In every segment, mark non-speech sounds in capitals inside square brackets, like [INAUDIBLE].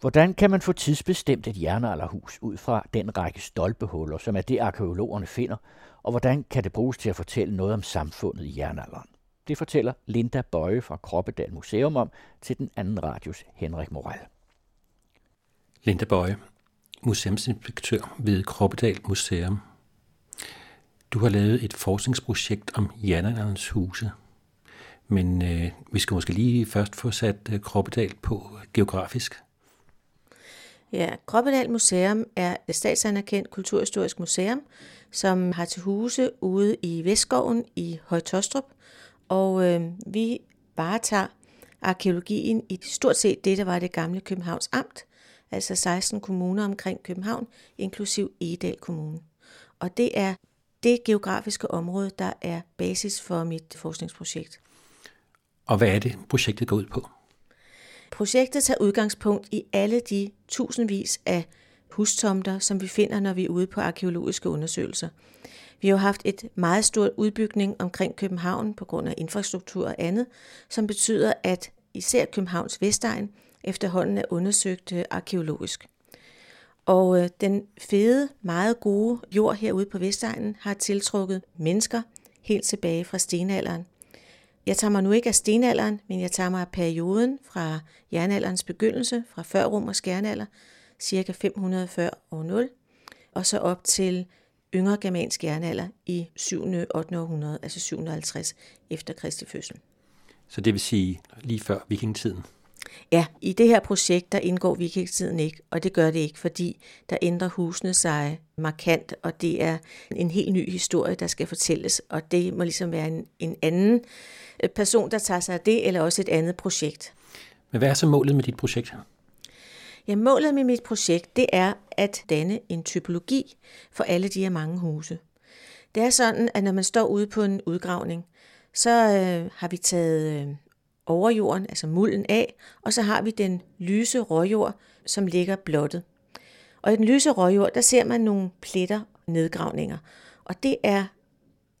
Hvordan kan man få tidsbestemt et jernalderhus ud fra den række stolpehuller, som er det arkeologerne finder, og hvordan kan det bruges til at fortælle noget om samfundet i jernalderen? Det fortæller Linda Bøje fra Kroppedal Museum om til den anden radios Henrik Moral. Linda Bøje, museumsinspektør ved Kroppedal Museum. Du har lavet et forskningsprojekt om jernalderens huse. Men øh, vi skal måske lige først få sat øh, Kroppedal på geografisk. Ja, Kroppedal Museum er et statsanerkendt kulturhistorisk museum, som har til huse ude i Vestskoven i Højtostrup. Og øh, vi varetager arkeologien i stort set det, der var det gamle Københavns Amt, altså 16 kommuner omkring København, inklusiv Egedal Kommune. Og det er det geografiske område, der er basis for mit forskningsprojekt. Og hvad er det, projektet går ud på? Projektet tager udgangspunkt i alle de tusindvis af hustomter, som vi finder, når vi er ude på arkeologiske undersøgelser. Vi har jo haft et meget stort udbygning omkring København på grund af infrastruktur og andet, som betyder, at især Københavns Vestegn efterhånden er undersøgt øh, arkeologisk. Og øh, den fede, meget gode jord herude på Vestegnen har tiltrukket mennesker helt tilbage fra stenalderen. Jeg tager mig nu ikke af stenalderen, men jeg tager mig af perioden fra jernalderens begyndelse, fra før romersk jernalder, cirka 540 år 0, og så op til yngre germansk jernalder i 7. og 8. århundrede, altså 750 efter Kristi fødsel. Så det vil sige lige før vikingetiden? Ja, i det her projekt, der indgår vikingetiden ikke, og det gør det ikke, fordi der ændrer husene sig markant, og det er en helt ny historie, der skal fortælles, og det må ligesom være en, en anden øh, person, der tager sig af det, eller også et andet projekt. Men hvad er så målet med dit projekt? Ja, målet med mit projekt, det er at danne en typologi for alle de her mange huse. Det er sådan, at når man står ude på en udgravning, så øh, har vi taget øh, overjorden, altså mulden af, og så har vi den lyse råjord, som ligger blottet. Og i den lyse råjord, der ser man nogle pletter, nedgravninger. Og det er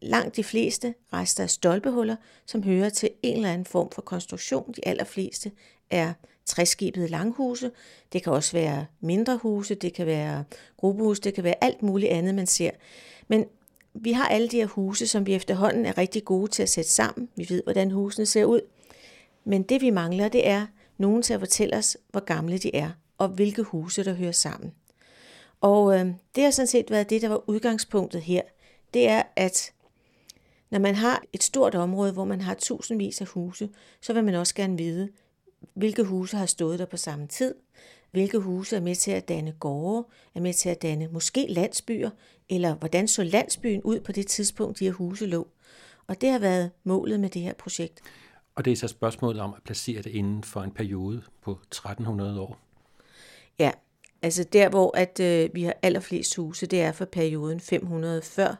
langt de fleste rester af stolpehuller, som hører til en eller anden form for konstruktion. De allerfleste er træskibede langhuse. Det kan også være mindre huse, det kan være gruppehuse, det kan være alt muligt andet, man ser. Men vi har alle de her huse, som vi efterhånden er rigtig gode til at sætte sammen. Vi ved, hvordan husene ser ud. Men det vi mangler, det er nogen til at fortælle os, hvor gamle de er, og hvilke huse, der hører sammen. Og øh, det har sådan set været det, der var udgangspunktet her. Det er, at når man har et stort område, hvor man har tusindvis af huse, så vil man også gerne vide, hvilke huse har stået der på samme tid, hvilke huse er med til at danne gårde, er med til at danne måske landsbyer, eller hvordan så landsbyen ud på det tidspunkt, de her huse lå. Og det har været målet med det her projekt. Og det er så spørgsmålet om at placere det inden for en periode på 1300 år. Ja, altså der hvor at, øh, vi har allerflest huse, det er for perioden 500 før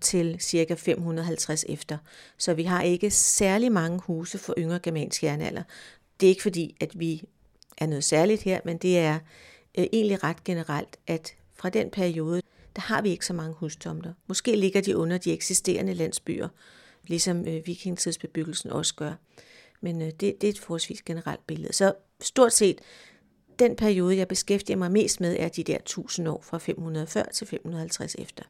til cirka 550 efter. Så vi har ikke særlig mange huse for yngre germansk jernalder. Det er ikke fordi, at vi er noget særligt her, men det er øh, egentlig ret generelt, at fra den periode, der har vi ikke så mange hustomter. Måske ligger de under de eksisterende landsbyer, ligesom øh, vikingtidsbebyggelsen også gør. Men øh, det, det er et forholdsvis generelt billede. Så stort set, den periode, jeg beskæftiger mig mest med, er de der 1000 år fra 540 til 550 efter.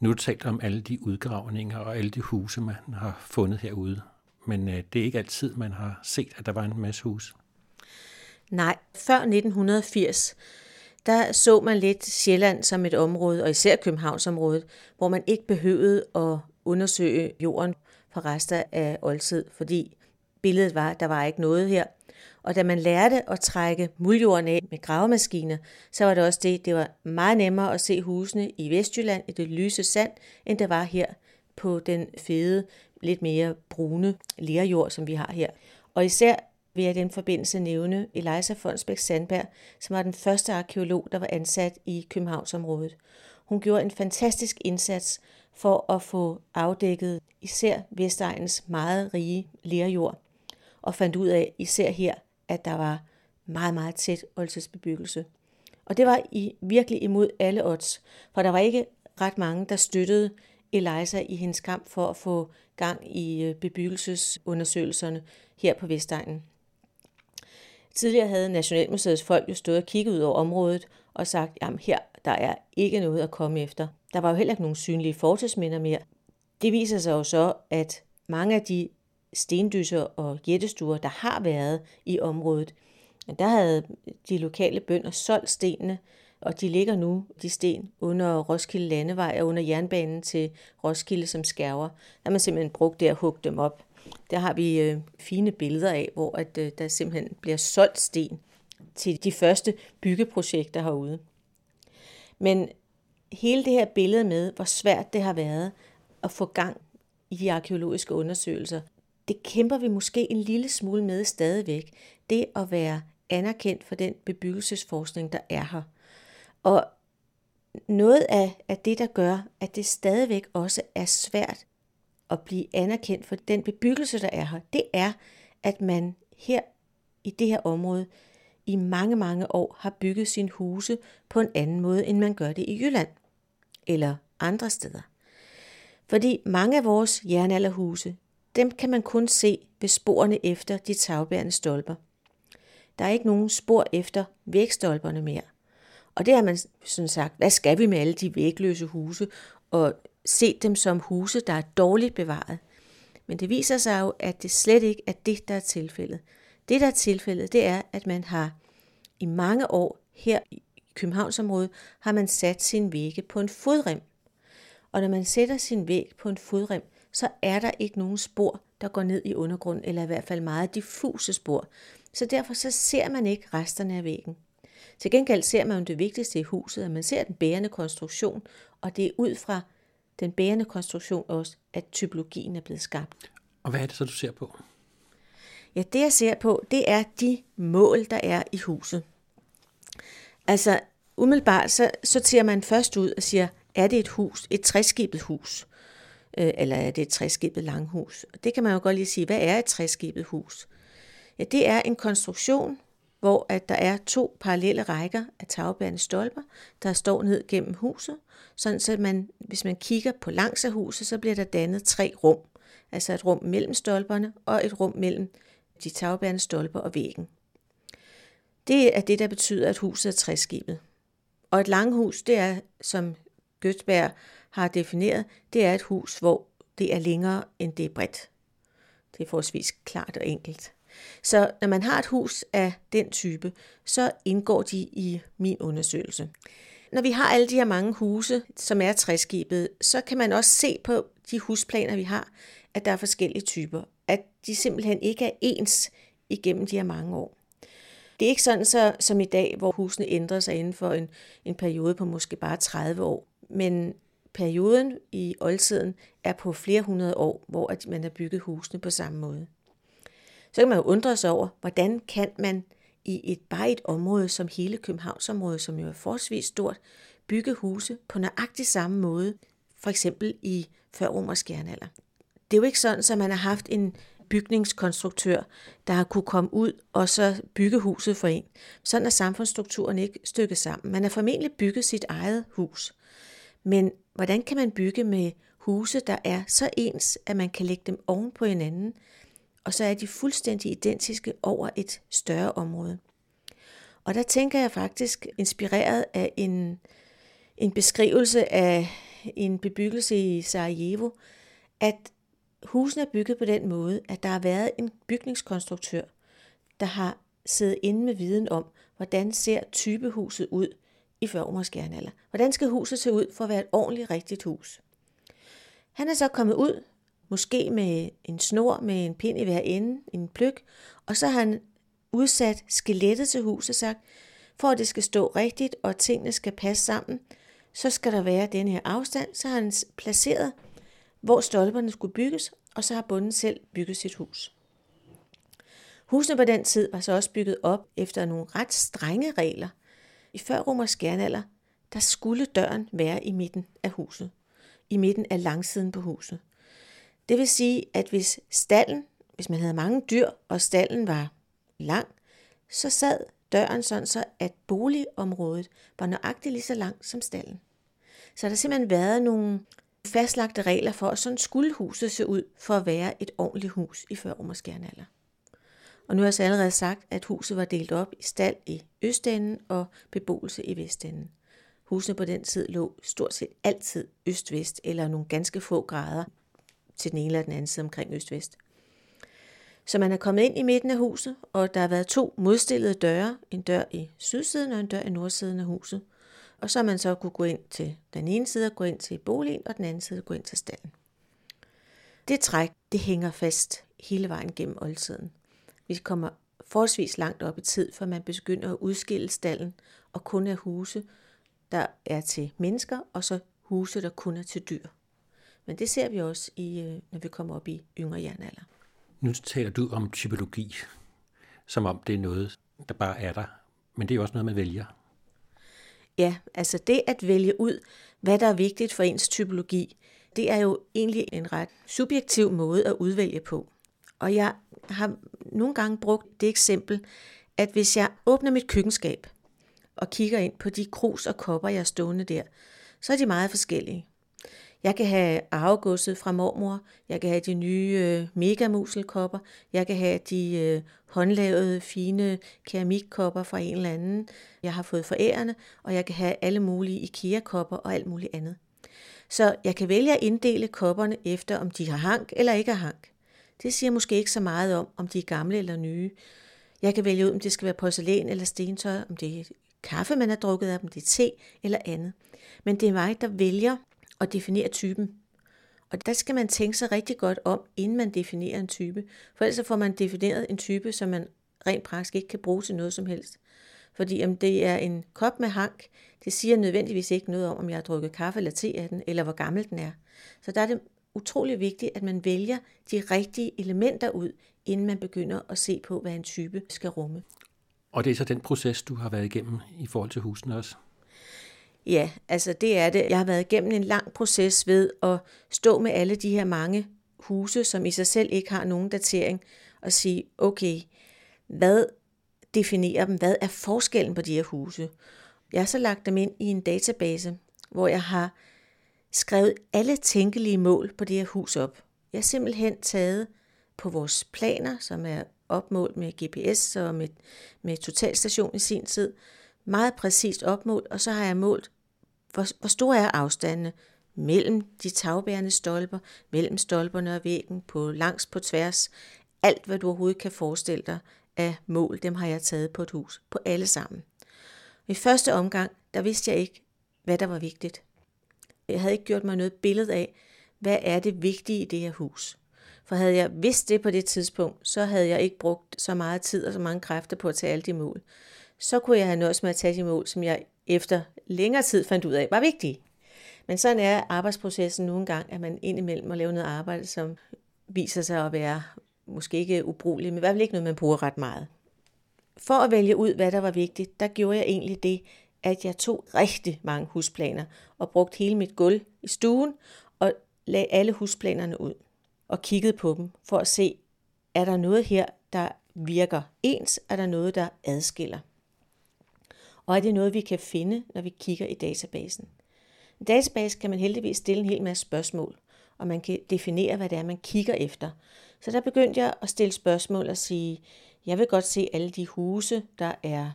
Nu har du talt om alle de udgravninger og alle de huse, man har fundet herude. Men øh, det er ikke altid, man har set, at der var en masse huse. Nej, før 1980, der så man lidt Sjælland som et område, og især Københavnsområdet, hvor man ikke behøvede at undersøge jorden for rester af oldtid, fordi billedet var, at der var ikke noget her. Og da man lærte at trække muljorden af med gravemaskiner, så var det også det, det var meget nemmere at se husene i Vestjylland i det lyse sand, end det var her på den fede, lidt mere brune lerjord, som vi har her. Og især vil jeg i den forbindelse nævne Eliza Fonsbæk Sandberg, som var den første arkeolog, der var ansat i Københavnsområdet. Hun gjorde en fantastisk indsats for at få afdækket især Vestegnens meget rige lerjord, og fandt ud af især her, at der var meget, meget tæt oldtidsbebyggelse. Og det var i, virkelig imod alle odds, for der var ikke ret mange, der støttede Eliza i hendes kamp for at få gang i øh, bebyggelsesundersøgelserne her på Vestegnen. Tidligere havde Nationalmuseets folk jo stået og kigget ud over området og sagt, jamen her, der er ikke noget at komme efter. Der var jo heller ikke nogen synlige fortidsminder mere. Det viser sig jo så, at mange af de stendyser og jættestuer, der har været i området, der havde de lokale bønder solgt stenene, og de ligger nu, de sten, under Roskilde Landevej og under jernbanen til Roskilde som skærver. Der har man simpelthen brugt det at hugge dem op. Der har vi øh, fine billeder af, hvor at, øh, der simpelthen bliver solgt sten til de første byggeprojekter herude. Men hele det her billede med, hvor svært det har været at få gang i de arkeologiske undersøgelser, det kæmper vi måske en lille smule med stadigvæk. Det at være anerkendt for den bebyggelsesforskning, der er her. Og noget af, af det, der gør, at det stadigvæk også er svært at blive anerkendt for den bebyggelse, der er her, det er, at man her i det her område i mange, mange år har bygget sin huse på en anden måde, end man gør det i Jylland eller andre steder. Fordi mange af vores jernalderhuse, dem kan man kun se ved sporene efter de tagbærende stolper. Der er ikke nogen spor efter vægstolperne mere. Og det har man sådan sagt, hvad skal vi med alle de vægløse huse, og se dem som huse, der er dårligt bevaret. Men det viser sig jo, at det slet ikke er det, der er tilfældet. Det, der er tilfældet, det er, at man har i mange år her i Københavnsområdet, har man sat sin vægge på en fodrem. Og når man sætter sin væg på en fodrem, så er der ikke nogen spor, der går ned i undergrunden, eller i hvert fald meget diffuse spor. Så derfor så ser man ikke resterne af væggen. Til gengæld ser man det vigtigste i huset, at man ser den bærende konstruktion, og det er ud fra den bærende konstruktion også, at typologien er blevet skabt. Og hvad er det så, du ser på? Ja, det jeg ser på, det er de mål, der er i huset. Altså, umiddelbart så sorterer man først ud og siger, er det et hus, et træskibet hus, øh, eller er det et træskibet langhus? Og det kan man jo godt lige sige, hvad er et træskibet hus? Ja, det er en konstruktion, hvor at der er to parallelle rækker af tagbærende stolper, der står ned gennem huset, sådan så man, hvis man kigger på langs af huset, så bliver der dannet tre rum. Altså et rum mellem stolperne og et rum mellem de tagbærende stolper og væggen. Det er det, der betyder, at huset er træskibet. Og et langhus, det er, som Götzberg har defineret, det er et hus, hvor det er længere end det er bredt. Det er forholdsvis klart og enkelt. Så når man har et hus af den type, så indgår de i min undersøgelse. Når vi har alle de her mange huse, som er træskibet, så kan man også se på de husplaner, vi har, at der er forskellige typer. At de simpelthen ikke er ens igennem de her mange år. Det er ikke sådan så, som i dag, hvor husene ændrer sig inden for en, en periode på måske bare 30 år. Men perioden i oldtiden er på flere hundrede år, hvor at man har bygget husene på samme måde. Så kan man jo undre sig over, hvordan kan man i et bare et område som hele Københavnsområdet, som jo er forholdsvis stort, bygge huse på nøjagtig samme måde, for eksempel i førromersk jernalder. Det er jo ikke sådan, at man har haft en bygningskonstruktør, der har kunne komme ud og så bygge huset for en. Sådan er samfundsstrukturen ikke stykket sammen. Man har formentlig bygget sit eget hus. Men hvordan kan man bygge med huse, der er så ens, at man kan lægge dem oven på hinanden, og så er de fuldstændig identiske over et større område. Og der tænker jeg faktisk, inspireret af en, en beskrivelse af en bebyggelse i Sarajevo, at husene er bygget på den måde, at der har været en bygningskonstruktør, der har siddet inde med viden om, hvordan ser typehuset ud i førromersk jernalder. Hvordan skal huset se ud for at være et ordentligt rigtigt hus? Han er så kommet ud måske med en snor med en pind i hver ende, en pløk, og så har han udsat skelettet til huset sagt, for at det skal stå rigtigt, og tingene skal passe sammen, så skal der være den her afstand, så har han placeret, hvor stolperne skulle bygges, og så har bunden selv bygget sit hus. Husene på den tid var så også bygget op efter nogle ret strenge regler. I førromersk jernalder, der skulle døren være i midten af huset, i midten af langsiden på huset. Det vil sige, at hvis stallen, hvis man havde mange dyr, og stallen var lang, så sad døren sådan så, at boligområdet var nøjagtigt lige så langt som stallen. Så der har simpelthen været nogle fastlagte regler for, at sådan skulle huset se ud for at være et ordentligt hus i førromersk jernalder. Og nu har jeg så allerede sagt, at huset var delt op i stald i østenden og beboelse i vestenden. Husene på den tid lå stort set altid øst-vest, eller nogle ganske få grader til den ene eller den anden side omkring øst-vest. Så man er kommet ind i midten af huset, og der har været to modstillede døre, en dør i sydsiden og en dør i nordsiden af huset. Og så man så kunne gå ind til den ene side og gå ind til boligen, og den anden side gå ind til stallen. Det træk, det hænger fast hele vejen gennem oldtiden. Vi kommer forholdsvis langt op i tid, for man begynder at udskille stallen og kun er huse, der er til mennesker, og så huse, der kun er til dyr. Men det ser vi også, i, øh, når vi kommer op i yngre jernalder. Nu taler du om typologi, som om det er noget, der bare er der. Men det er jo også noget, man vælger. Ja, altså det at vælge ud, hvad der er vigtigt for ens typologi, det er jo egentlig en ret subjektiv måde at udvælge på. Og jeg har nogle gange brugt det eksempel, at hvis jeg åbner mit køkkenskab og kigger ind på de krus og kopper, jeg har stående der, så er de meget forskellige. Jeg kan have arvegodset fra mormor, jeg kan have de nye øh, megamuselkopper, jeg kan have de øh, håndlavede, fine keramikkopper fra en eller anden, jeg har fået forærende, og jeg kan have alle mulige IKEA-kopper og alt muligt andet. Så jeg kan vælge at inddele kopperne efter, om de har hank eller ikke har hank. Det siger måske ikke så meget om, om de er gamle eller nye. Jeg kan vælge ud, om det skal være porcelæn eller stentøj, om det er kaffe, man har drukket af, om det er te eller andet. Men det er mig, der vælger at definere typen. Og der skal man tænke sig rigtig godt om, inden man definerer en type. For ellers får man defineret en type, som man rent praktisk ikke kan bruge til noget som helst. Fordi om det er en kop med hank, det siger nødvendigvis ikke noget om, om jeg har drukket kaffe eller te af den, eller hvor gammel den er. Så der er det utrolig vigtigt, at man vælger de rigtige elementer ud, inden man begynder at se på, hvad en type skal rumme. Og det er så den proces, du har været igennem i forhold til husene også? Ja, altså det er det. Jeg har været igennem en lang proces ved at stå med alle de her mange huse, som i sig selv ikke har nogen datering, og sige, okay, hvad definerer dem? Hvad er forskellen på de her huse? Jeg har så lagt dem ind i en database, hvor jeg har skrevet alle tænkelige mål på det her hus op. Jeg har simpelthen taget på vores planer, som er opmålt med GPS og med, med totalstation i sin tid, meget præcist opmålt, og så har jeg målt, hvor, hvor store er afstandene mellem de tagbærende stolper, mellem stolperne og væggen, på langs på tværs. Alt, hvad du overhovedet kan forestille dig af mål, dem har jeg taget på et hus, på alle sammen. I første omgang, der vidste jeg ikke, hvad der var vigtigt. Jeg havde ikke gjort mig noget billede af, hvad er det vigtige i det her hus. For havde jeg vidst det på det tidspunkt, så havde jeg ikke brugt så meget tid og så mange kræfter på at tage alle de mål. Så kunne jeg have nødt med at tage de mål, som jeg efter længere tid fandt ud af var vigtige. Men sådan er arbejdsprocessen nogle gange, at man indimellem må lave noget arbejde, som viser sig at være måske ikke ubrugeligt, men i hvert fald ikke noget, man bruger ret meget. For at vælge ud, hvad der var vigtigt, der gjorde jeg egentlig det, at jeg tog rigtig mange husplaner og brugte hele mit gulv i stuen og lagde alle husplanerne ud og kiggede på dem for at se, er der noget her, der virker ens, er der noget, der adskiller. Og er det noget, vi kan finde, når vi kigger i databasen. I database kan man heldigvis stille en hel masse spørgsmål, og man kan definere, hvad det er, man kigger efter. Så der begyndte jeg at stille spørgsmål og sige, jeg vil godt se alle de huse, der er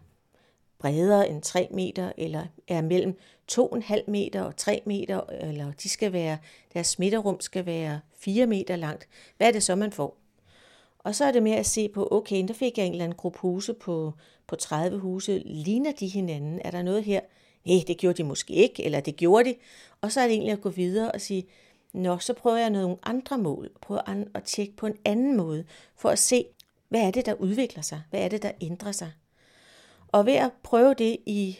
bredere end 3 meter, eller er mellem 2,5 meter og 3 meter, eller de skal være, deres smitterum skal være 4 meter langt. Hvad er det så, man får? Og så er det med at se på, okay, der fik jeg en eller anden gruppe huse på, på 30 huse. Ligner de hinanden? Er der noget her? Nej, det gjorde de måske ikke, eller det gjorde de. Og så er det egentlig at gå videre og sige, nå, så prøver jeg nogle andre mål. Prøver at tjekke på en anden måde, for at se, hvad er det, der udvikler sig? Hvad er det, der ændrer sig? Og ved at prøve det i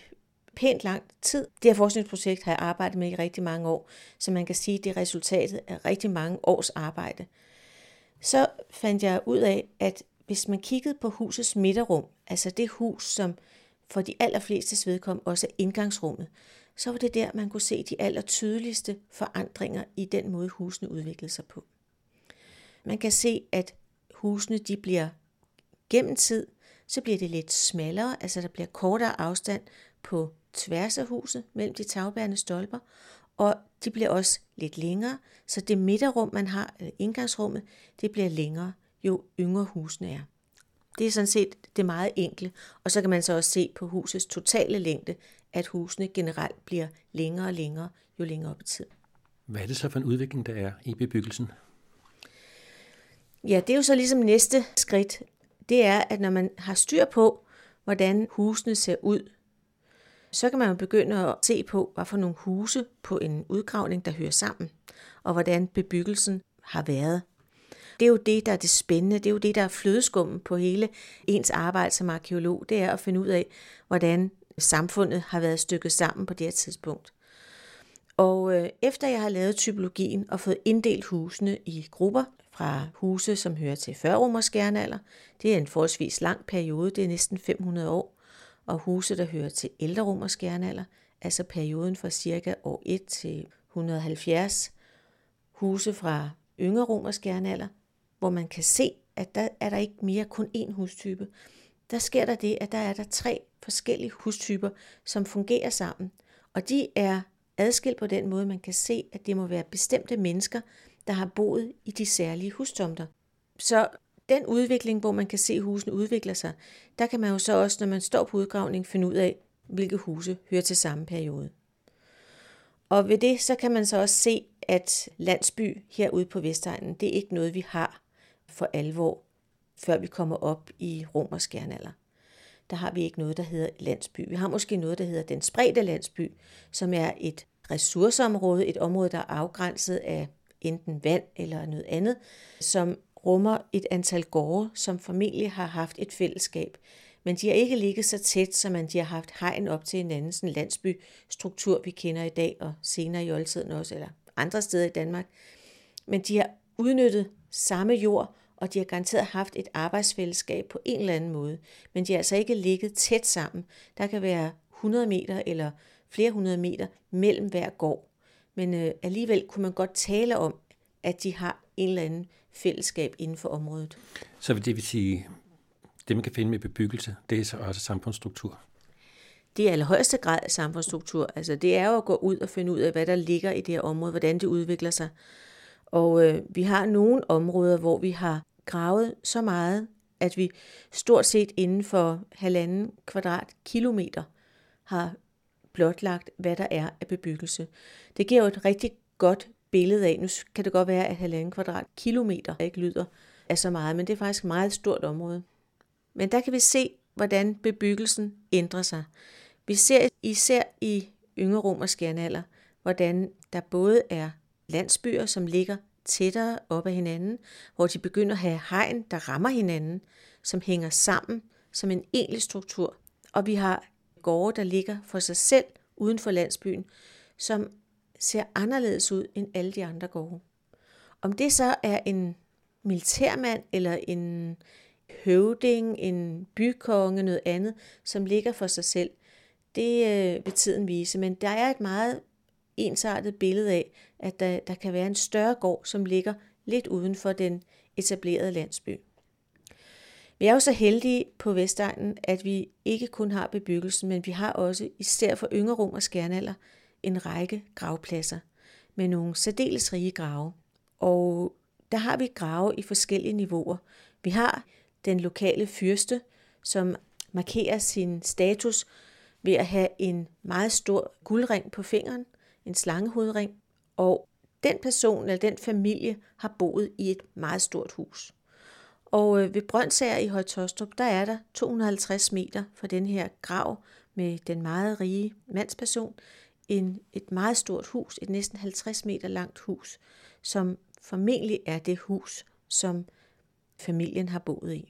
pænt lang tid, det her forskningsprojekt har jeg arbejdet med i rigtig mange år, så man kan sige, at det er resultatet af rigtig mange års arbejde. Så fandt jeg ud af, at hvis man kiggede på husets midterrum, altså det hus, som for de allerfleste vedkom også er indgangsrummet, så var det der, man kunne se de allertydeligste forandringer i den måde, husene udviklede sig på. Man kan se, at husene de bliver gennem tid, så bliver det lidt smallere, altså der bliver kortere afstand på tværs af huset mellem de tagbærende stolper, og de bliver også lidt længere, så det midterrum, man har, eller indgangsrummet, det bliver længere, jo yngre husene er. Det er sådan set det meget enkle. Og så kan man så også se på husets totale længde, at husene generelt bliver længere og længere, jo længere op i tid. Hvad er det så for en udvikling, der er i bebyggelsen? Ja, det er jo så ligesom næste skridt. Det er, at når man har styr på, hvordan husene ser ud, så kan man jo begynde at se på, hvad for nogle huse på en udgravning, der hører sammen, og hvordan bebyggelsen har været. Det er jo det, der er det spændende. Det er jo det, der er flødeskummen på hele ens arbejde som arkeolog. Det er at finde ud af, hvordan samfundet har været stykket sammen på det her tidspunkt. Og øh, efter jeg har lavet typologien og fået inddelt husene i grupper, fra huse, som hører til førromersk jernalder, det er en forholdsvis lang periode, det er næsten 500 år, og huse, der hører til ældre romersk jernalder, altså perioden fra cirka år 1 til 170, huse fra yngre romersk jernalder, hvor man kan se, at der er der ikke mere kun én hustype. Der sker der det, at der er der tre forskellige hustyper, som fungerer sammen. Og de er adskilt på den måde, man kan se, at det må være bestemte mennesker, der har boet i de særlige hustomter. Så den udvikling, hvor man kan se husene udvikler sig, der kan man jo så også, når man står på udgravning, finde ud af, hvilke huse hører til samme periode. Og ved det, så kan man så også se, at landsby herude på Vestegnen, det er ikke noget, vi har for alvor, før vi kommer op i romersk jernalder. Der har vi ikke noget, der hedder landsby. Vi har måske noget, der hedder den spredte landsby, som er et ressourceområde, et område, der er afgrænset af enten vand eller noget andet, som rummer et antal gårde, som formentlig har haft et fællesskab. Men de har ikke ligget så tæt, som man de har haft hegn op til en anden sådan landsbystruktur, vi kender i dag, og senere i oldtiden også, eller andre steder i Danmark. Men de har udnyttet samme jord, og de har garanteret haft et arbejdsfællesskab på en eller anden måde. Men de har altså ikke ligget tæt sammen. Der kan være 100 meter eller flere hundrede meter mellem hver gård. Men øh, alligevel kunne man godt tale om, at de har en eller anden fællesskab inden for området. Så det vil sige, det man kan finde med bebyggelse, det er så også samfundsstruktur? Det er i allerhøjeste grad samfundsstruktur. Altså det er jo at gå ud og finde ud af, hvad der ligger i det her område, hvordan det udvikler sig. Og øh, vi har nogle områder, hvor vi har gravet så meget, at vi stort set inden for halvanden kvadratkilometer har blotlagt, hvad der er af bebyggelse. Det giver jo et rigtig godt billede af, nu kan det godt være, at halvanden kvadratkilometer ikke lyder af så meget, men det er faktisk et meget stort område. Men der kan vi se, hvordan bebyggelsen ændrer sig. Vi ser især i yngre rum og skjernalder, hvordan der både er landsbyer, som ligger tættere op ad hinanden, hvor de begynder at have hegn, der rammer hinanden, som hænger sammen som en egentlig struktur. Og vi har gårde, der ligger for sig selv uden for landsbyen, som ser anderledes ud end alle de andre gårde. Om det så er en militærmand eller en høvding, en bykonge, noget andet, som ligger for sig selv, det øh, vil tiden vise. Men der er et meget ensartet billede af, at der, der kan være en større gård, som ligger lidt uden for den etablerede landsby. Vi er jo så heldige på Vestegnen, at vi ikke kun har bebyggelsen, men vi har også, især for yngre rum og skærnalder, en række gravpladser med nogle særdeles rige grave. Og der har vi grave i forskellige niveauer. Vi har den lokale fyrste, som markerer sin status ved at have en meget stor guldring på fingeren, en slangehovedring, og den person eller den familie har boet i et meget stort hus. Og øh, ved Brøndsager i Højtostrup, der er der 250 meter fra den her grav med den meget rige mandsperson, en, et meget stort hus, et næsten 50 meter langt hus, som formentlig er det hus, som familien har boet i.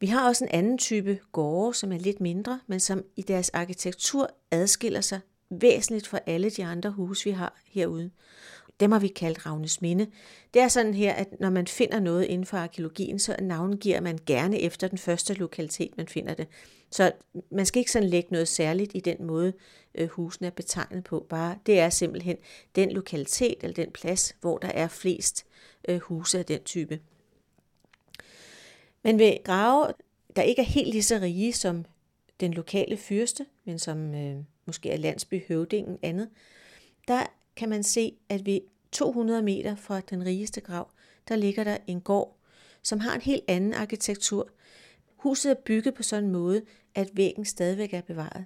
Vi har også en anden type gårde, som er lidt mindre, men som i deres arkitektur adskiller sig væsentligt fra alle de andre huse, vi har herude. Dem har vi kaldt Ravnes Minde. Det er sådan her, at når man finder noget inden for arkeologien, så navngiver man gerne efter den første lokalitet, man finder det. Så man skal ikke sådan lægge noget særligt i den måde, øh, husene er betegnet på. Bare det er simpelthen den lokalitet eller den plads, hvor der er flest øh, huse af den type. Men ved grave, der ikke er helt lige så rige som den lokale fyrste, men som øh, måske er landsbyhøvdingen andet, der kan man se, at ved 200 meter fra den rigeste grav, der ligger der en gård, som har en helt anden arkitektur. Huset er bygget på sådan en måde, at væggen stadigvæk er bevaret.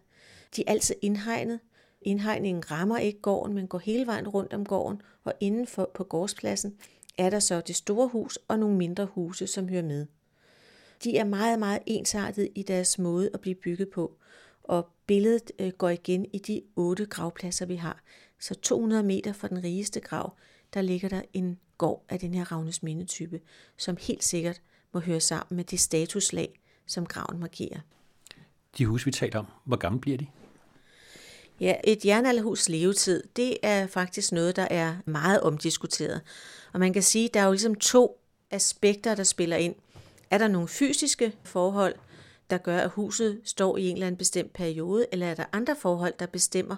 De er altid indhegnet. Indhegningen rammer ikke gården, men går hele vejen rundt om gården, og indenfor på gårdspladsen er der så det store hus og nogle mindre huse, som hører med. De er meget, meget ensartet i deres måde at blive bygget på, og billedet øh, går igen i de otte gravpladser, vi har. Så 200 meter fra den rigeste grav, der ligger der en gård af den her Ravnes type, som helt sikkert må høre sammen med det statuslag, som graven markerer. De huse, vi taler om, hvor gamle bliver de? Ja, et jernalderhus levetid, det er faktisk noget, der er meget omdiskuteret. Og man kan sige, at der er jo ligesom to aspekter, der spiller ind. Er der nogle fysiske forhold, der gør, at huset står i en eller anden bestemt periode, eller er der andre forhold, der bestemmer,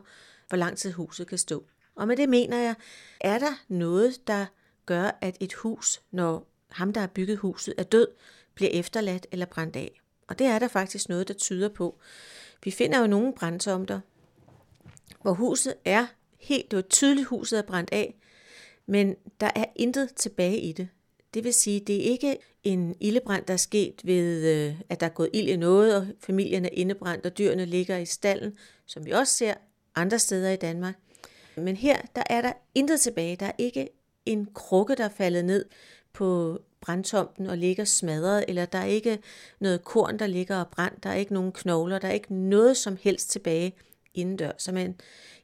hvor lang tid huset kan stå? Og med det mener jeg, er der noget, der gør, at et hus, når ham, der har bygget huset, er død, bliver efterladt eller brændt af? Og det er der faktisk noget, der tyder på. Vi finder jo nogle brandtomter, hvor huset er helt, det er tydeligt, huset er brændt af, men der er intet tilbage i det. Det vil sige, det er ikke en ildebrand, der er sket ved, øh, at der er gået ild i noget, og familien er indebrændt, og dyrene ligger i stallen, som vi også ser andre steder i Danmark. Men her, der er der intet tilbage. Der er ikke en krukke, der er faldet ned på brandtomten og ligger smadret, eller der er ikke noget korn, der ligger og brændt, der er ikke nogen knogler, der er ikke noget som helst tilbage indendør. Så man,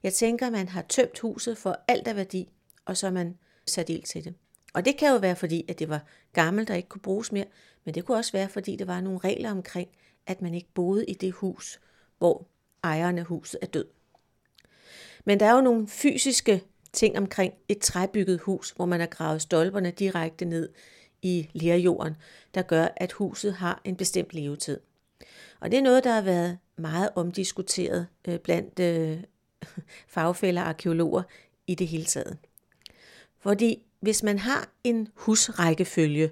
jeg tænker, man har tømt huset for alt af værdi, og så man sat ild til det. Og det kan jo være fordi, at det var gammelt og ikke kunne bruges mere, men det kunne også være fordi, der var nogle regler omkring, at man ikke boede i det hus, hvor ejeren af huset er død. Men der er jo nogle fysiske ting omkring et træbygget hus, hvor man har gravet stolperne direkte ned i lerjorden, der gør, at huset har en bestemt levetid. Og det er noget, der har været meget omdiskuteret øh, blandt øh, [LAUGHS] fagfælder og arkeologer i det hele taget. Fordi hvis man har en husrækkefølge,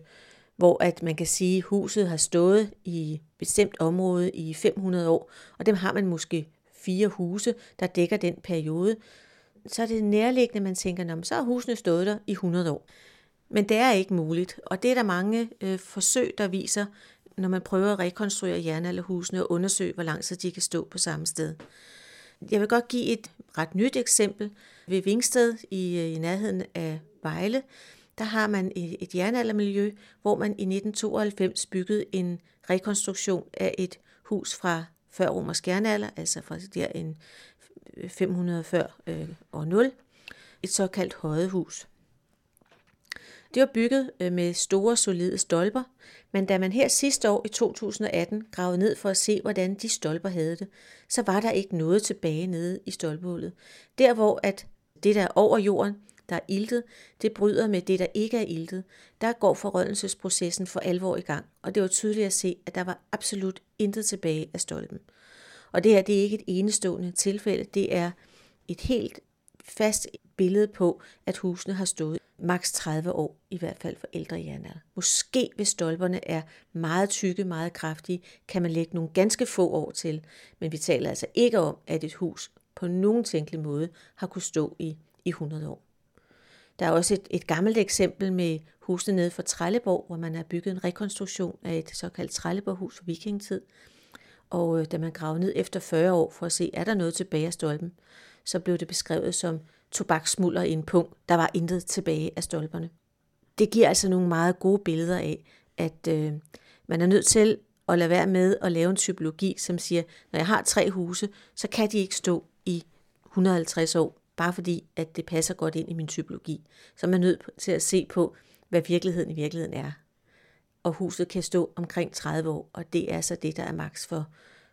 hvor at man kan sige, at huset har stået i et bestemt område i 500 år, og dem har man måske fire huse, der dækker den periode, så er det nærliggende, man tænker, så har husene stået der i 100 år. Men det er ikke muligt, og det er der mange øh, forsøg, der viser, når man prøver at rekonstruere jernalderhusene og undersøge, hvor lang tid de kan stå på samme sted. Jeg vil godt give et ret nyt eksempel. Ved Vingsted i, øh, i nærheden af Vejle, der har man et, et jernaldermiljø, hvor man i 1992 byggede en rekonstruktion af et hus fra før romersk jernalder, altså fra der en 500 før øh, år 0, et såkaldt højehus. Det var bygget øh, med store, solide stolper, men da man her sidste år i 2018 gravede ned for at se, hvordan de stolper havde det, så var der ikke noget tilbage nede i stolpehullet. Der hvor at det der er over jorden, der er iltet, det bryder med det, der ikke er iltet. Der går forrødelsesprocessen for alvor i gang, og det var tydeligt at se, at der var absolut intet tilbage af stolpen. Og det her det er ikke et enestående tilfælde, det er et helt fast billede på, at husene har stået maks 30 år, i hvert fald for ældre jernalder. Måske hvis stolperne er meget tykke, meget kraftige, kan man lægge nogle ganske få år til, men vi taler altså ikke om, at et hus på nogen tænkelig måde har kunne stå i, i 100 år. Der er også et, et gammelt eksempel med husene nede for Trelleborg, hvor man har bygget en rekonstruktion af et såkaldt Trelleborghus fra vikingetid. Og øh, da man gravede ned efter 40 år for at se, er der noget tilbage af stolpen, så blev det beskrevet som tobaksmulder i en punkt. Der var intet tilbage af stolperne. Det giver altså nogle meget gode billeder af, at øh, man er nødt til at lade være med at lave en typologi, som siger, når jeg har tre huse, så kan de ikke stå i 150 år, bare fordi, at det passer godt ind i min typologi. Så er man nødt til at se på, hvad virkeligheden i virkeligheden er. Og huset kan stå omkring 30 år, og det er så det, der er maks for,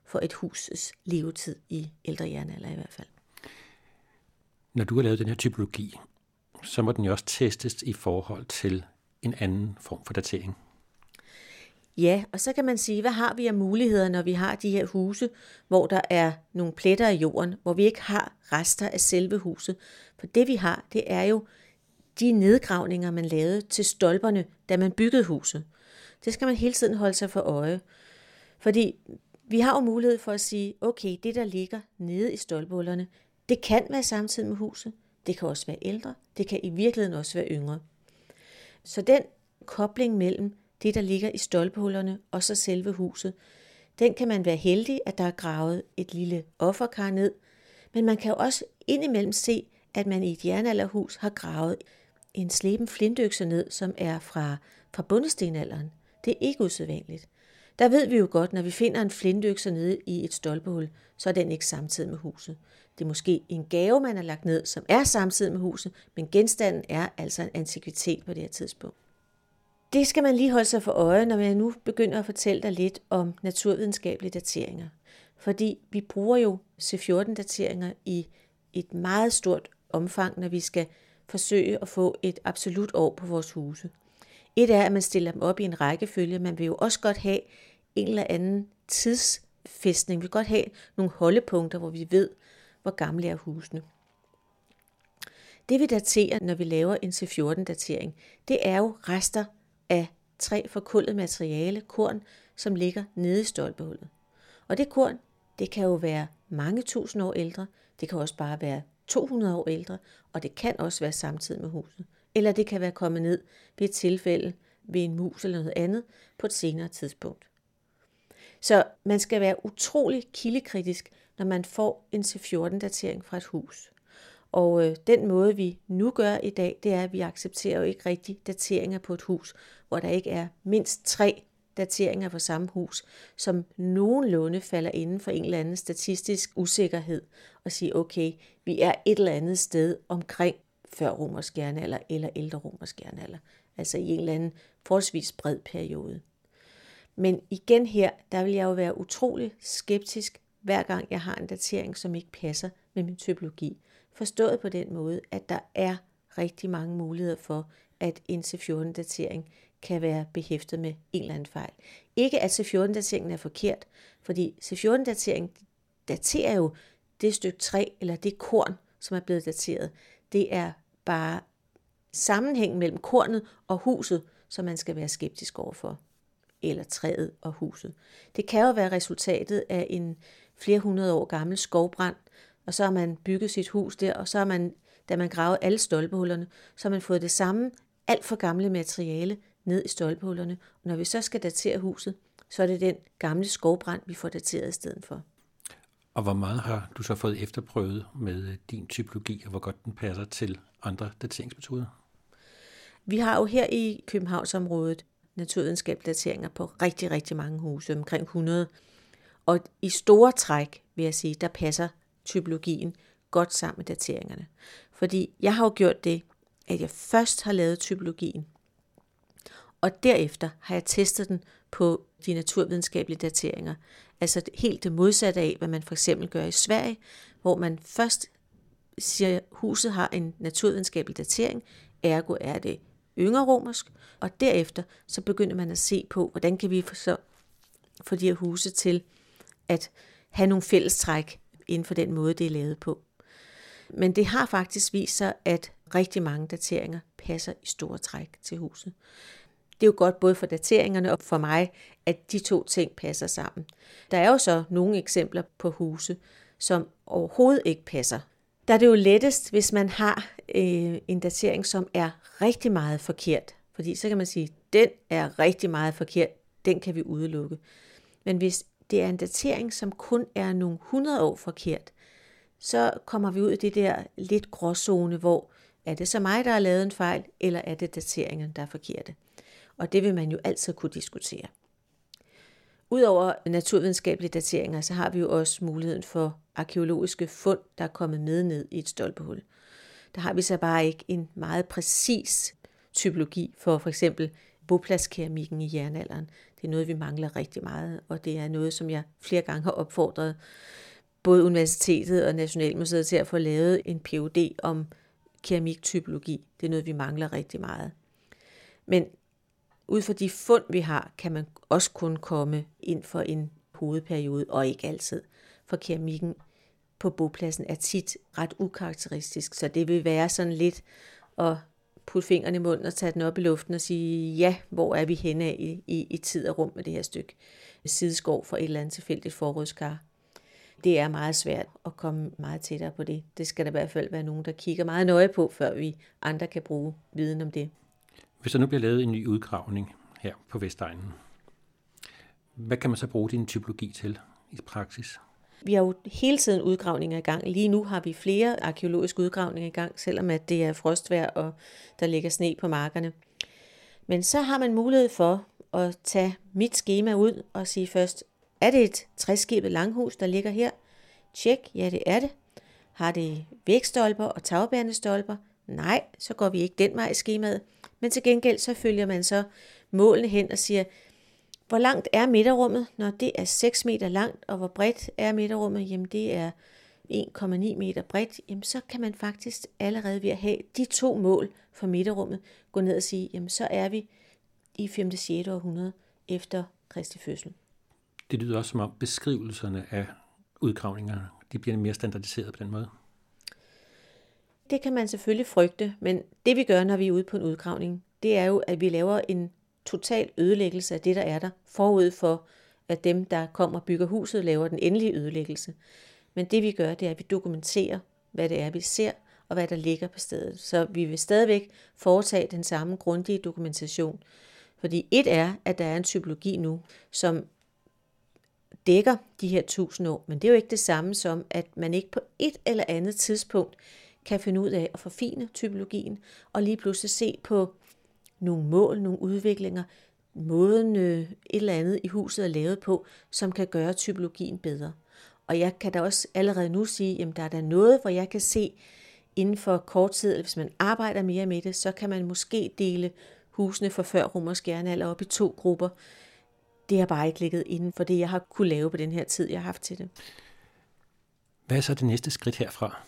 for et husets levetid i ældre jernalder i hvert fald. Når du har lavet den her typologi, så må den jo også testes i forhold til en anden form for datering. Ja, og så kan man sige, hvad har vi af muligheder, når vi har de her huse, hvor der er nogle pletter i jorden, hvor vi ikke har rester af selve huset. For det vi har, det er jo de nedgravninger, man lavede til stolperne, da man byggede huset. Det skal man hele tiden holde sig for øje. Fordi vi har jo mulighed for at sige, okay, det der ligger nede i stolpehullerne, det kan være samtidig med huset. Det kan også være ældre. Det kan i virkeligheden også være yngre. Så den kobling mellem det der ligger i stolpehullerne, og så selve huset. Den kan man være heldig, at der er gravet et lille offerkar ned, men man kan jo også indimellem se, at man i et jernalderhus har gravet en sleben flintøkse ned, som er fra, fra bundestenalderen. Det er ikke usædvanligt. Der ved vi jo godt, når vi finder en flintøkse nede i et stolpehul, så er den ikke samtidig med huset. Det er måske en gave, man har lagt ned, som er samtidig med huset, men genstanden er altså en antikvitet på det her tidspunkt. Det skal man lige holde sig for øje, når jeg nu begynder at fortælle dig lidt om naturvidenskabelige dateringer. Fordi vi bruger jo C14-dateringer i et meget stort omfang, når vi skal forsøge at få et absolut år på vores huse. Et er, at man stiller dem op i en rækkefølge. Man vil jo også godt have en eller anden tidsfæstning. Vi vil godt have nogle holdepunkter, hvor vi ved, hvor gamle er husene. Det vi daterer, når vi laver en C14-datering, det er jo rester af tre forkullet materiale, korn, som ligger nede i stolpehullet. Og det korn, det kan jo være mange tusind år ældre, det kan også bare være 200 år ældre, og det kan også være samtidig med huset. Eller det kan være kommet ned ved et tilfælde ved en mus eller noget andet på et senere tidspunkt. Så man skal være utrolig kildekritisk, når man får en C14-datering fra et hus. Og øh, den måde, vi nu gør i dag, det er, at vi accepterer jo ikke rigtig dateringer på et hus, hvor der ikke er mindst tre dateringer for samme hus, som nogenlunde falder inden for en eller anden statistisk usikkerhed, og sige, okay, vi er et eller andet sted omkring før romersk jernalder eller ældre romersk jernalder, altså i en eller anden forholdsvis bred periode. Men igen her, der vil jeg jo være utrolig skeptisk, hver gang jeg har en datering, som ikke passer med min typologi. Forstået på den måde, at der er rigtig mange muligheder for, at en C14-datering kan være behæftet med en eller anden fejl. Ikke at C14-dateringen er forkert, fordi C14-datering daterer jo det stykke træ eller det korn, som er blevet dateret. Det er bare sammenhængen mellem kornet og huset, som man skal være skeptisk overfor. Eller træet og huset. Det kan jo være resultatet af en flere hundrede år gammel skovbrand, og så har man bygget sit hus der, og så har man, da man gravede alle stolpehullerne, så har man fået det samme alt for gamle materiale ned i stolpehullerne. Og når vi så skal datere huset, så er det den gamle skovbrand, vi får dateret i stedet for. Og hvor meget har du så fået efterprøvet med din typologi, og hvor godt den passer til andre dateringsmetoder? Vi har jo her i Københavnsområdet naturvidenskabelige dateringer på rigtig, rigtig mange huse, omkring 100. Og i store træk, vil jeg sige, der passer typologien godt sammen med dateringerne. Fordi jeg har jo gjort det, at jeg først har lavet typologien, og derefter har jeg testet den på de naturvidenskabelige dateringer. Altså helt det modsatte af, hvad man for eksempel gør i Sverige, hvor man først siger, at huset har en naturvidenskabelig datering, ergo er det yngre romersk, og derefter så begynder man at se på, hvordan kan vi så få de her huse til at have nogle fællestræk inden for den måde, det er lavet på. Men det har faktisk vist sig, at rigtig mange dateringer passer i store træk til huset. Det er jo godt både for dateringerne og for mig, at de to ting passer sammen. Der er jo så nogle eksempler på huse, som overhovedet ikke passer. Der er det jo lettest, hvis man har øh, en datering, som er rigtig meget forkert. Fordi så kan man sige, at den er rigtig meget forkert, den kan vi udelukke. Men hvis det er en datering, som kun er nogle 100 år forkert, så kommer vi ud i det der lidt gråzone, hvor er det så mig, der har lavet en fejl, eller er det dateringen, der er forkerte? Og det vil man jo altid kunne diskutere. Udover naturvidenskabelige dateringer, så har vi jo også muligheden for arkeologiske fund, der er kommet med ned i et stolpehul. Der har vi så bare ikke en meget præcis typologi for for eksempel bopladskeramikken i jernalderen. Det er noget, vi mangler rigtig meget, og det er noget, som jeg flere gange har opfordret både universitetet og Nationalmuseet til at få lavet en PhD om keramiktypologi. Det er noget, vi mangler rigtig meget. Men ud fra de fund, vi har, kan man også kun komme ind for en hovedperiode, og ikke altid. For keramikken på bopladsen er tit ret ukarakteristisk, så det vil være sådan lidt at putte fingrene i munden og tage den op i luften og sige, ja, hvor er vi henne i, i, i tid og rum med det her stykke sideskov for et eller andet tilfældigt forrådskar. Det er meget svært at komme meget tættere på det. Det skal der i hvert fald være nogen, der kigger meget nøje på, før vi andre kan bruge viden om det. Hvis der nu bliver lavet en ny udgravning her på Vestegnen. Hvad kan man så bruge din typologi til i praksis? Vi har jo hele tiden udgravninger i gang. Lige nu har vi flere arkeologiske udgravninger i gang, selvom at det er frostvær og der ligger sne på markerne. Men så har man mulighed for at tage mit schema ud og sige først, er det et træskibet langhus, der ligger her? Tjek, ja det er det. Har det vægstolper og tagbærende stolper? Nej, så går vi ikke den vej i skemaet. Men til gengæld så følger man så målene hen og siger, hvor langt er midterrummet? Når det er 6 meter langt, og hvor bredt er midterrummet? Jamen det er 1,9 meter bredt. Jamen så kan man faktisk allerede ved at have de to mål for midterrummet gå ned og sige, jamen så er vi i 5. 6. århundrede efter Kristi fødsel. Det lyder også som om beskrivelserne af udgravningerne, de bliver mere standardiseret på den måde. Det kan man selvfølgelig frygte, men det vi gør, når vi er ude på en udgravning, det er jo, at vi laver en total ødelæggelse af det, der er der, forud for, at dem, der kommer og bygger huset, laver den endelige ødelæggelse. Men det vi gør, det er, at vi dokumenterer, hvad det er, vi ser, og hvad der ligger på stedet. Så vi vil stadigvæk foretage den samme grundige dokumentation. Fordi et er, at der er en typologi nu, som dækker de her tusind år, men det er jo ikke det samme som, at man ikke på et eller andet tidspunkt kan finde ud af at forfine typologien, og lige pludselig se på nogle mål, nogle udviklinger, måden øh, et eller andet i huset er lavet på, som kan gøre typologien bedre. Og jeg kan da også allerede nu sige, at der er der noget, hvor jeg kan se inden for kort tid, eller hvis man arbejder mere med det, så kan man måske dele husene for før romersk jernalder op i to grupper. Det har bare ikke ligget inden for det, jeg har kunne lave på den her tid, jeg har haft til det. Hvad er så det næste skridt herfra?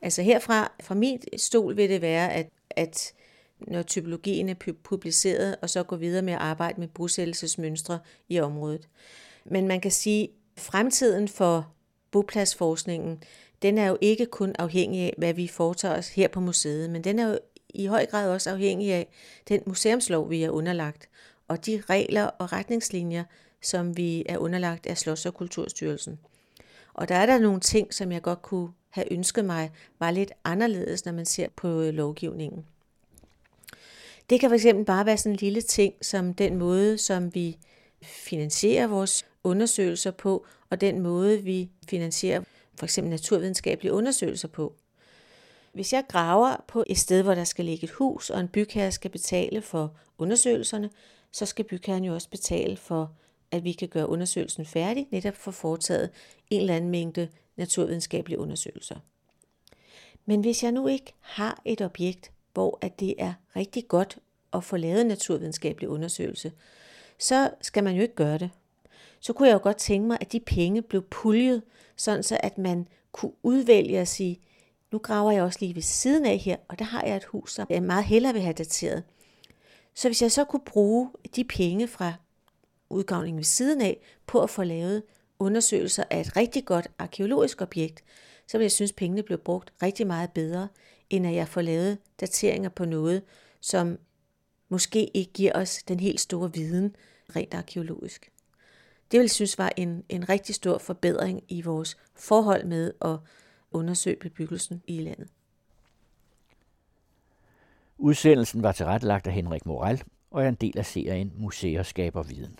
Altså herfra, fra min stol vil det være, at, at når typologien er publiceret, og så gå videre med at arbejde med bosættelsesmønstre i området. Men man kan sige, at fremtiden for bopladsforskningen, den er jo ikke kun afhængig af, hvad vi foretager os her på museet, men den er jo i høj grad også afhængig af den museumslov, vi er underlagt, og de regler og retningslinjer, som vi er underlagt af Slots- og Kulturstyrelsen. Og der er der nogle ting, som jeg godt kunne have ønsket mig var lidt anderledes, når man ser på lovgivningen. Det kan fx bare være sådan en lille ting, som den måde, som vi finansierer vores undersøgelser på, og den måde, vi finansierer for eksempel naturvidenskabelige undersøgelser på. Hvis jeg graver på et sted, hvor der skal ligge et hus, og en bygherre skal betale for undersøgelserne, så skal bygherren jo også betale for, at vi kan gøre undersøgelsen færdig, netop for foretaget en eller anden mængde naturvidenskabelige undersøgelser. Men hvis jeg nu ikke har et objekt, hvor at det er rigtig godt at få lavet en naturvidenskabelig undersøgelse, så skal man jo ikke gøre det. Så kunne jeg jo godt tænke mig, at de penge blev puljet, sådan så at man kunne udvælge at sige, nu graver jeg også lige ved siden af her, og der har jeg et hus, som jeg meget hellere vil have dateret. Så hvis jeg så kunne bruge de penge fra udgravningen ved siden af på at få lavet undersøgelser af et rigtig godt arkeologisk objekt, så vil jeg synes, at pengene blev brugt rigtig meget bedre, end at jeg får lavet dateringer på noget, som måske ikke giver os den helt store viden rent arkeologisk. Det vil jeg synes var en, en rigtig stor forbedring i vores forhold med at undersøge bebyggelsen i landet. Udsendelsen var tilrettelagt af Henrik Moral og er en del af serien Museer skaber viden.